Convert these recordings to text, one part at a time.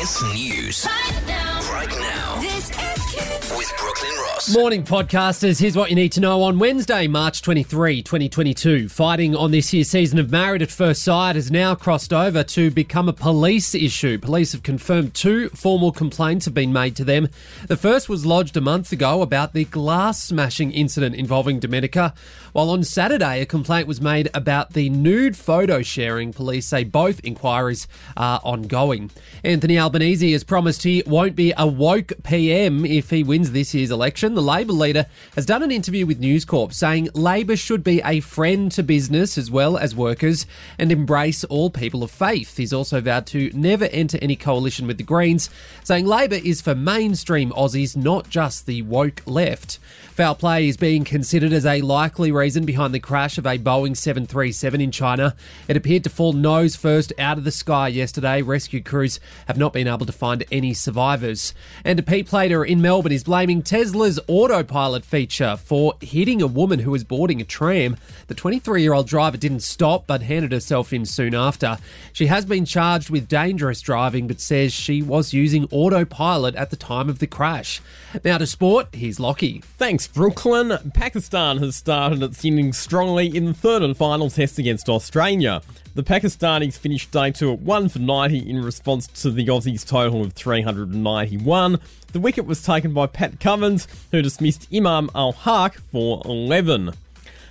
Kiss News. Right now, Right now. this is Kiss. With Brooklyn Ross. Morning, podcasters. Here's what you need to know on Wednesday, March 23, 2022. Fighting on this year's season of Married at First Sight has now crossed over to become a police issue. Police have confirmed two formal complaints have been made to them. The first was lodged a month ago about the glass smashing incident involving Domenica, while on Saturday, a complaint was made about the nude photo sharing. Police say both inquiries are ongoing. Anthony Albanese has promised he won't be a woke PM if he wins this year's election. The Labor leader has done an interview with News Corp saying Labor should be a friend to business as well as workers and embrace all people of faith. He's also vowed to never enter any coalition with the Greens, saying Labor is for mainstream Aussies, not just the woke left. Foul play is being considered as a likely reason behind the crash of a Boeing 737 in China. It appeared to fall nose first out of the sky yesterday. Rescue crews have not been able to find any survivors. And a P plater in Melbourne is blaming Tesla's autopilot feature for hitting a woman who was boarding a tram. The 23 year old driver didn't stop but handed herself in soon after. She has been charged with dangerous driving but says she was using autopilot at the time of the crash. Now to sport, here's Lockie. Thanks, Brooklyn. Pakistan has started its innings strongly in the third and final test against Australia. The Pakistanis finished day two at 1 for 90 in response to the Aussies' total of 391. The wicket was taken by Pat Cummins, who dismissed Imam-ul-Haq for 11.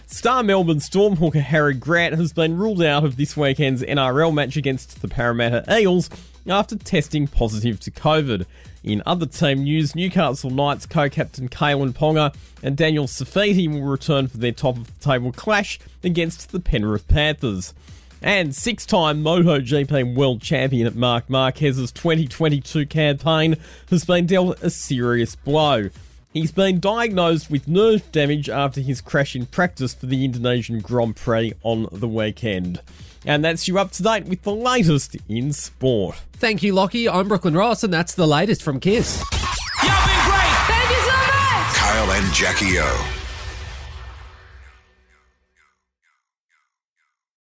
Star Melbourne Storm hooker Harry Grant has been ruled out of this weekend's NRL match against the Parramatta Eels after testing positive to COVID. In other team news, Newcastle Knights co-captain Kalyn Ponga and Daniel Saifiti will return for their top of the table clash against the Penrith Panthers. And six-time MotoGP world champion at Marc Marquez's 2022 campaign has been dealt a serious blow. He's been diagnosed with nerve damage after his crash in practice for the Indonesian Grand Prix on the weekend. And that's you up to date with the latest in sport. Thank you, Lockie. I'm Brooklyn Ross, and that's the latest from Kiss. YOUBEN Great! Thank you so much. Kyle and Jackie O.